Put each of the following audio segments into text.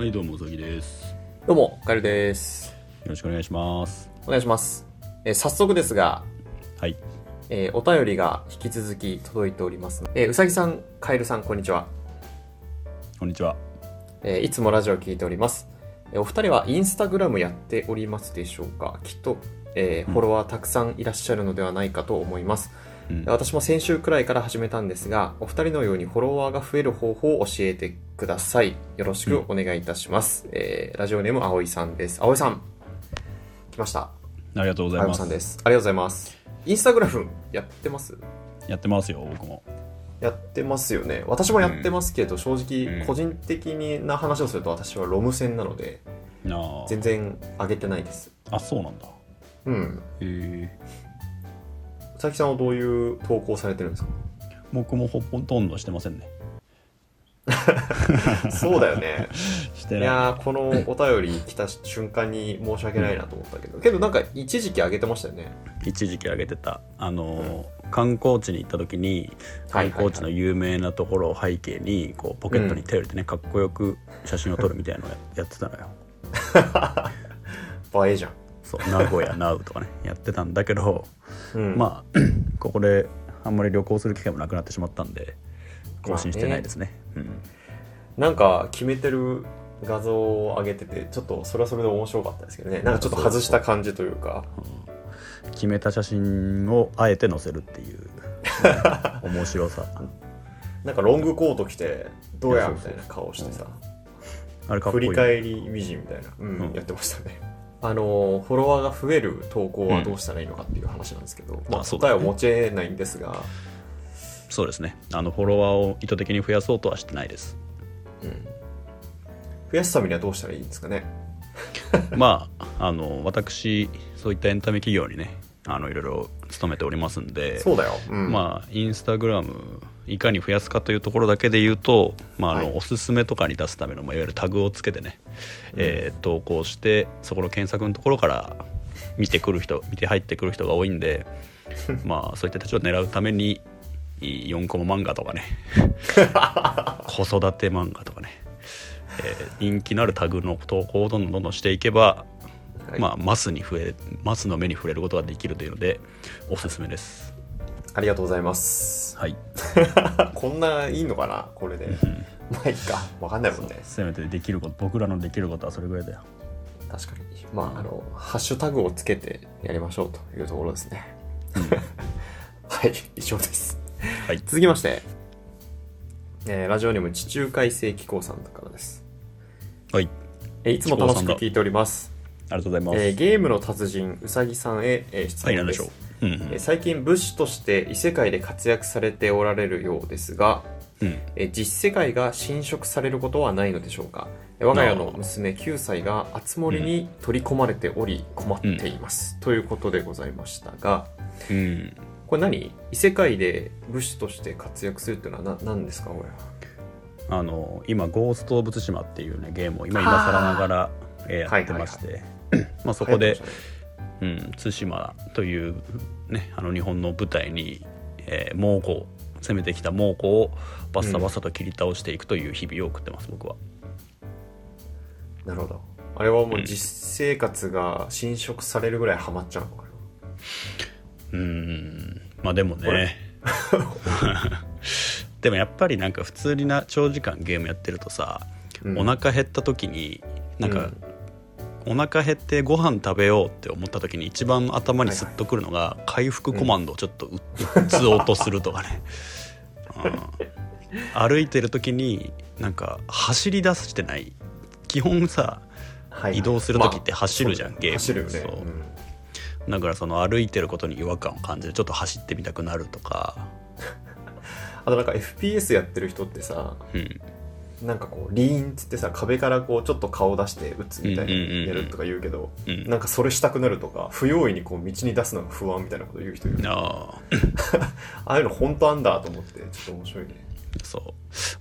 はい、どうも、うさぎです。どうも、カエルです。よろしくお願いします。お願いします。えー早速ですが、はい。えーお便りが引き続き届いております。えーうさぎさん、カエルさん、こんにちは。こんにちは。えーいつもラジオを聞いております。えーお二人はインスタグラムやっておりますでしょうか？きっと、えーうんフォロワーたくさんいらっしゃるのではないかと思います。うん。私も先週くらいから始めたんですが、お二人のようにフォロワーが増える方法を教えてください。よろしくお願いいたします。えーラジオネーム、葵さんです。葵さん、来ました。ありがとうございます。あさんです。ありがとうございます。インスタグラムやってます？やってますよ、僕も。やってますよね。私もやってますけど、正うん直、個人的な話をすると私はロム線なので。全然上げてないです。あ、そうなんだ。うん。へえ。佐々木さんはどういう投稿されてるんですか？僕もほとんどしてませんね。そうだよね。い。いやー、このお便り来た瞬間に申し訳ないなと思ったけど、けどなんか一時期上げてましたよね。一時期上げてた。あのー、観光地に行った時に、はい観光地の有名なところを背景に、こう、ポケットに手を入れてね、かっこよく写真を撮るみたいなのをややってたのよ。映えじゃん。そう、名古屋、ナウとかね、やってたんだけど、うん。まあ、ここであんまり旅行する機会もなくなってしまったんで、更新してないですね。うん。なんか決めてる画像を上げてて、ちょっとそれはそれで面白かったですけどね。なんかちょっと外した感じというか。決めた写真をあえて載せるっていう 面白さなんかロングコート着て、どうやみたいな顔してさ、振り返り美人みたいな、うんうんやってましたね。あのーフォロワーが増える投稿はどうしたらいいのかっていう話なんですけど、まあ、答えを持ち得ないんですが、そうですね。あのフォロワーを意図的に増やそうとはしてないです。うん。増やすためにはどうしたらいいんですかね。まああの私そういったエンタメ企業にねあのいろいろ勤めておりますんでそうだよ。うん、まあインスタグラムいかに増やすかというところだけで言うと、まああのはい。おすすめとかに出すための、まあ、いわゆるタグをつけてね、えー投稿してそこの検索のところから見てくる人見て入ってくる人が多いんで まあそういった人たちを狙うために4コマ漫画とかね 子育て漫画とかね、えー人気のあるタグの投稿をどんどんどんどんしていけば、はい。まあマスに増えマスの目に触れることができるというのでおすすめです。ありがとうございます。はい こんないいのかな？これで。まあいいか。わかんないもんね。せめてできること僕らのできることはそれぐらいだよ確かに。まあ、あの、ハッシュタグをつけてやりましょうというところですね。はい、以上です。はい続きまして、えーラジオネーム地中海性気候さんからです。はいえーいつも楽しく聞いております。ありがとうございます、えーゲームの達人うさぎさんへ、えー質はい問です。何でしょううんえー最近武士として異世界で活躍されておられるようですが、うん。実世界が侵食されることはないのでしょうか？えー我が家の娘9歳が熱森に取り込まれており困っています、ということでございましたがうん。これ何？異世界で武士として活躍するっていうのはな何ですかこれあの今「ゴースト・オブ・ツシマ」っていうねゲームを今今更ながら、えーやってまして、まあそこで、うん、対馬という、ね、あの日本の舞台に、えー猛虎攻めてきた猛虎をバッサバサと切り倒していくという日々を送ってます、僕は。なるほど。あれはもう実生活が侵食されるぐらいハマっちゃうのかな？うんまあでもね。でもやっぱりなんか普通にな長時間ゲームやってるとさ、うん。お腹減った時になんか、お腹減ってご飯食べようって思った時に一番頭にスッとくるのが回復コマンドをちょっとう打つ音するとかね、うん。歩いてる時になんか走り出してない。基本さはい移動する時って走るじゃんまあゲーム。ね。そう。うん。だからその歩いてることに違和感を感じてちょっと走ってみたくなるとか、あとなんか FPS やってる人ってさうん、なんかこうリーンっつってさ壁からこうちょっと顔出して撃つみたいなうんうんうんうんやるとか言うけど、うん。なんかそれしたくなるとか不用意にこう道に出すのが不安みたいなこと言う人いる。ああ。あいうの本当あんだと思ってちょっと面白いね。あそう。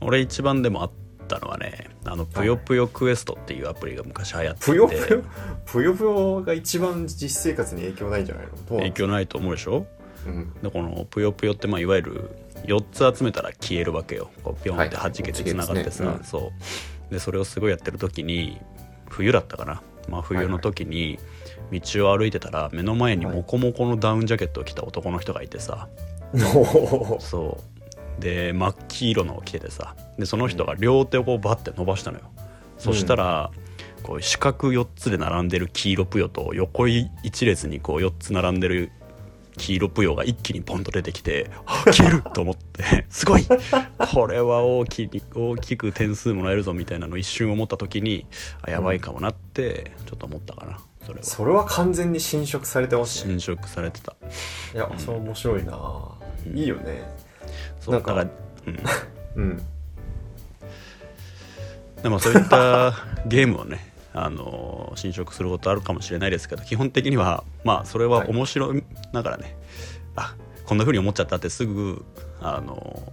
俺一番でもあったのはねあのぷよぷよクエストっていうアプリが昔流行ってて。ぷよぷよ？ぷよぷよが一番実生活に影響ないんじゃないの？影ん響ないと思うでしょ？うん。でこのぷよぷよってまあいわゆる4つ集めたら消えるわけよ。こうピョンって弾けてつながってさ、はいはいそう。でそれをすごいやってる時に冬だったかな、まあ、冬の時に道を歩いてたら目の前にモコモコのダウンジャケットを着た男の人がいてさ、そう。で真っ黄色のを着ててさ。でその人が両手をこうバッて伸ばしたのよ、そしたらこう四角4つで並んでる黄色ぷよと横一列にこう4つ並んでる黄色ぷよが一気にポンと出てきて「あ消える!」と思って「すごい。これは大きい大きく点数もらえるぞ」みたいなのを一瞬思った時にあやばいかもなってちょっと思ったかなそれは。それは完全に侵食されてますね。侵食されてた。いやそれ面白いな、うん。いいよね。そうかだからうん。うん。でもそういったゲームをねあの侵食することあるかもしれないですけど基本的にはまあそれは面白いながらね、あこんな風に思っちゃったってすぐあの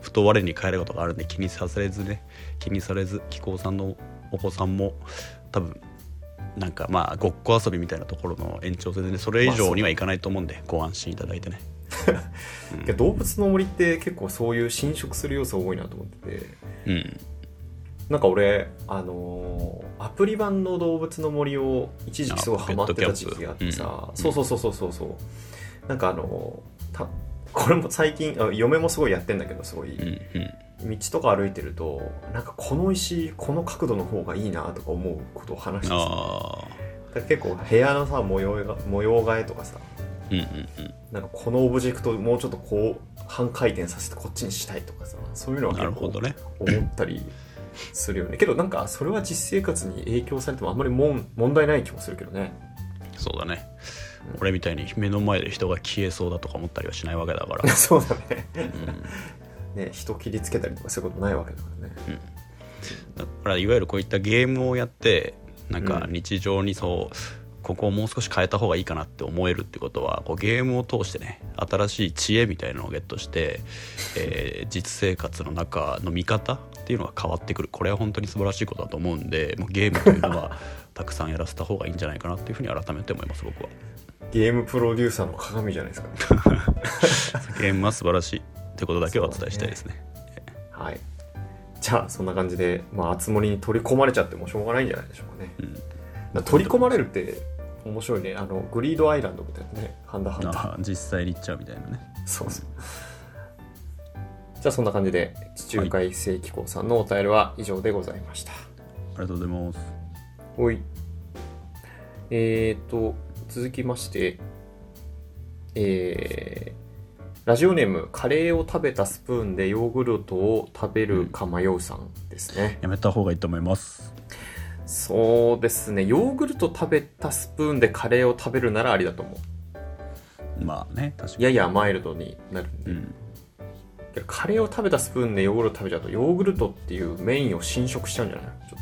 ふと我に返ることがあるんで気にされずね気にされず紀行さんのお子さんも多分なんかまあごっこ遊びみたいなところの延長線でねそれ以上にはいかないと思うんでご安心いただいてね。動物の森って結構そういう侵食する要素多いなと思ってて。うんなんか俺あのーアプリ版の動物の森を一時期すごいハマってた時期があってさ、そうそうそうそうそうそう。なんかあのーた これも最近あ嫁もすごいやってんだけどすごい、うんうん。道とか歩いてるとなんかこの石この角度の方がいいなとか思うことを話してさ。ああだから結構部屋のさ模様が模様替えとかさ。うんうんうん。なんかこのオブジェクトもうちょっとこう半回転させてこっちにしたいとかさ。そういうのは結構思ったりするよね。けどなんかそれは実生活に影響されてもあんまりもん問題ない気もするけどね。そうだね。俺みたいに目の前で人が消えそうだとか思ったりはしないわけだから、そうだね。うん。ね人切りつけたりとかそういうことないわけだからね。だからいわゆるこういったゲームをやってなんかうん。日常にそう、ここをもう少し変えた方がいいかなって思えるってことはこうゲームを通してね新しい知恵みたいなのをゲットして、えー実生活の中の見方っていうのが変わってくる。これは本当に素晴らしいことだと思うんでもうゲームというのはたくさんやらせた方がいいんじゃないかなっていうふうに改めて思います僕は。ゲームプロデューサーの鏡じゃないですか、ゲームは素晴らしいってことだけはお伝えしたいですね。はい。じゃあそんな感じで、まあ、あつ森に取り込まれちゃってもしょうがないんじゃないでしょうかね。うん。取り込まれるって面白いね。あのグリードアイランドみたいなね。ハンダハンダあ実際に行っちゃうみたいなね。そうそう。じゃあそんな感じで地中海世紀行さんのお便りは以上でございました、ありがとうございます。おい。えーと続きまして。えーラジオネームカレーを食べたスプーンでヨーグルトを食べるか迷うさんですね、やめた方がいいと思います。そうですねヨーグルト食べたスプーンでカレーを食べるならありだと思うまあね、確かに。ややマイルドになるんで、うん。けどカレーを食べたスプーンでヨーグルト食べちゃうとヨーグルトっていうメインを侵食しちゃうんじゃない？ちょ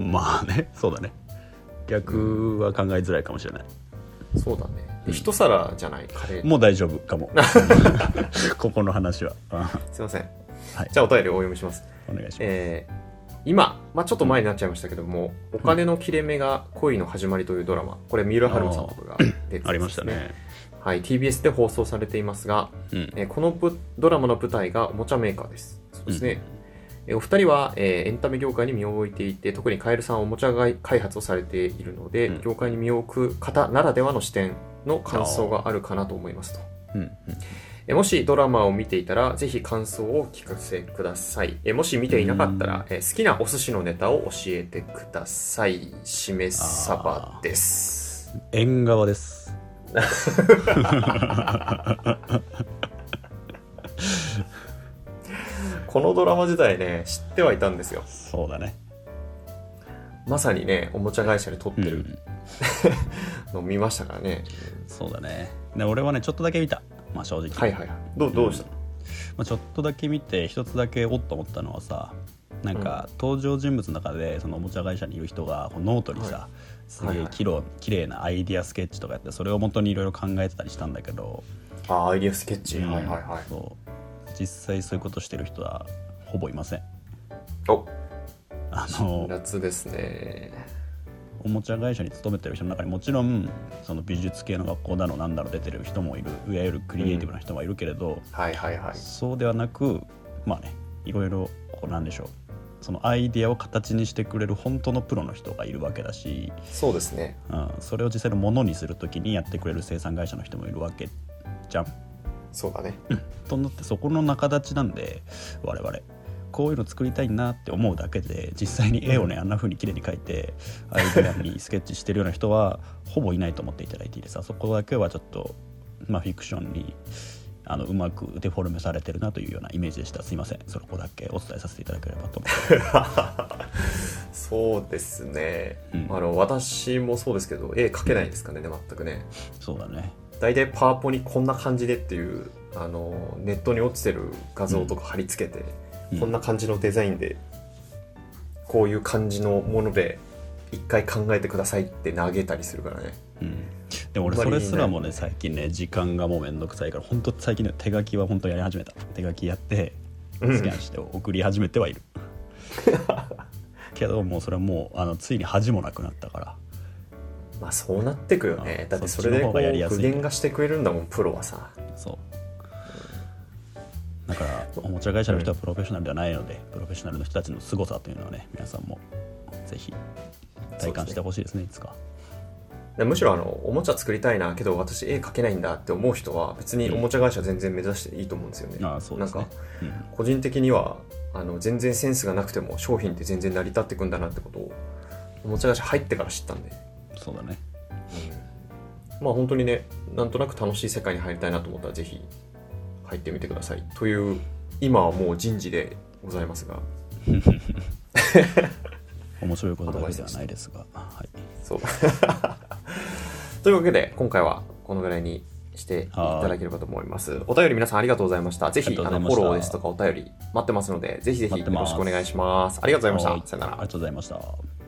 っまあね、そうだね。逆は考えづらいかもしれない。とそうだね一皿じゃないカレーもう大丈夫かも。ここの話は。あすいません、はいじゃあお便りをお読みしますお願いします。えー今、まあ、ちょっと前になっちゃいましたけども「お金の切れ目が恋の始まり」というドラマこれ三浦春馬さんとかが出てたやつですありましたね。はい、TBS で放送されていますが、うん。えーこのぶドラマの舞台がおもちゃメーカーですそうですね、えーお二人は、えーエンタメ業界に身を置いていて特にカエルさんはおもちゃ開発をされているので、うん業界に身を置く方ならではの視点の感想があるかなと思いますとうん。うん。えーもしドラマを見ていたらぜひ感想をお聞かせください、えーもし見ていなかったら、えー好きなお寿司のネタを教えてくださいしめサバです縁側です。このドラマ自体ね知ってはいたんですよそうだね。まさにねおもちゃ会社で撮ってるうん。のを見ましたからね、そうだね。で、俺はね、ちょっとだけ見た。まあ正直。はいはいはい。どうどうでした、まあ、ちょっとだけ見て一つだけおっと思ったのはさなんか登場人物の中でそのおもちゃ会社にいる人がこうノートにさ、はすげはいはい。えきろ綺麗なアイディアスケッチとかやってそれを元にいろいろ考えてたりしたんだけど、あアイディアスケッチ、うん。はいはいはい。そう。実際そういうことしてる人はほぼいません。お。あの夏ですねおもちゃ会社に勤めてる人の中にもちろんその美術系の学校だのなんだろう出てる人もいるいわゆるクリエイティブな人もいるけれど、はいはいはい。そうではなくまあねいろいろこうなんでしょう。そのアイディアを形にしてくれる本当のプロの人がいるわけだし、そうですね。うん、それを実際のものにする時にやってくれる生産会社の人もいるわけじゃん。そうだね。となってそこの仲立ちなんで我々こういうの作りたいなって思うだけで実際に絵をね、あんな風に綺麗に描いてアイデアにスケッチしてるような人は ほぼいないと思っていただいていいです。あそこだけはちょっと、まあ、フィクションにあのうまくデフォルメされてるなというようなイメージでした。すいません。そこだけお伝えさせていただければと思います。そうですね、うん。あの私もそうですけど絵描けないですかね全くね。そうだね。大体パワポにこんな感じでっていうあのネットに落ちてる画像とか貼り付けて、うんこんな感じのデザインでこういう感じのもので一回考えてくださいって投げたりするからね。うん。でも俺それすらもね最近ね時間がもうめんどくさいから本当最近ね手書きは本当やり始めた。手書きやってうん。スキャンして送り始めてはいる、けどもうそれはもうあのついに恥もなくなったから。まあそうなってくよね。あだってそれでこうそっちの方がしてくれるんだもんプロはさ。そうおもちゃ会社の人はプロフェッショナルではないので、プロフェッショナルの人たちの凄さというのはね皆さんもぜひ体感してほしいですねいつか。でむしろあのおもちゃ作りたいなけど私絵描けないんだって思う人は別におもちゃ会社全然目指していいと思うんですよね、ああそうですね。なんかうん。個人的にはあの全然センスがなくても商品って全然成り立ってくんだなってことをおもちゃ会社入ってから知ったんで、そうだね。まあ本当にねなんとなく楽しい世界に入りたいなと思ったらぜひ入ってみてください。という今はもう人事でございますが。面白いことだけではないですが。はい。そう。というわけで今回はこのぐらいにしていただければと思います。お便り皆さんありがとうございました。ぜひあのフォローですとかお便り待ってますのでぜひぜひよろしくお願いします。ありがとうございまはいした。さよなら。ありがとうございました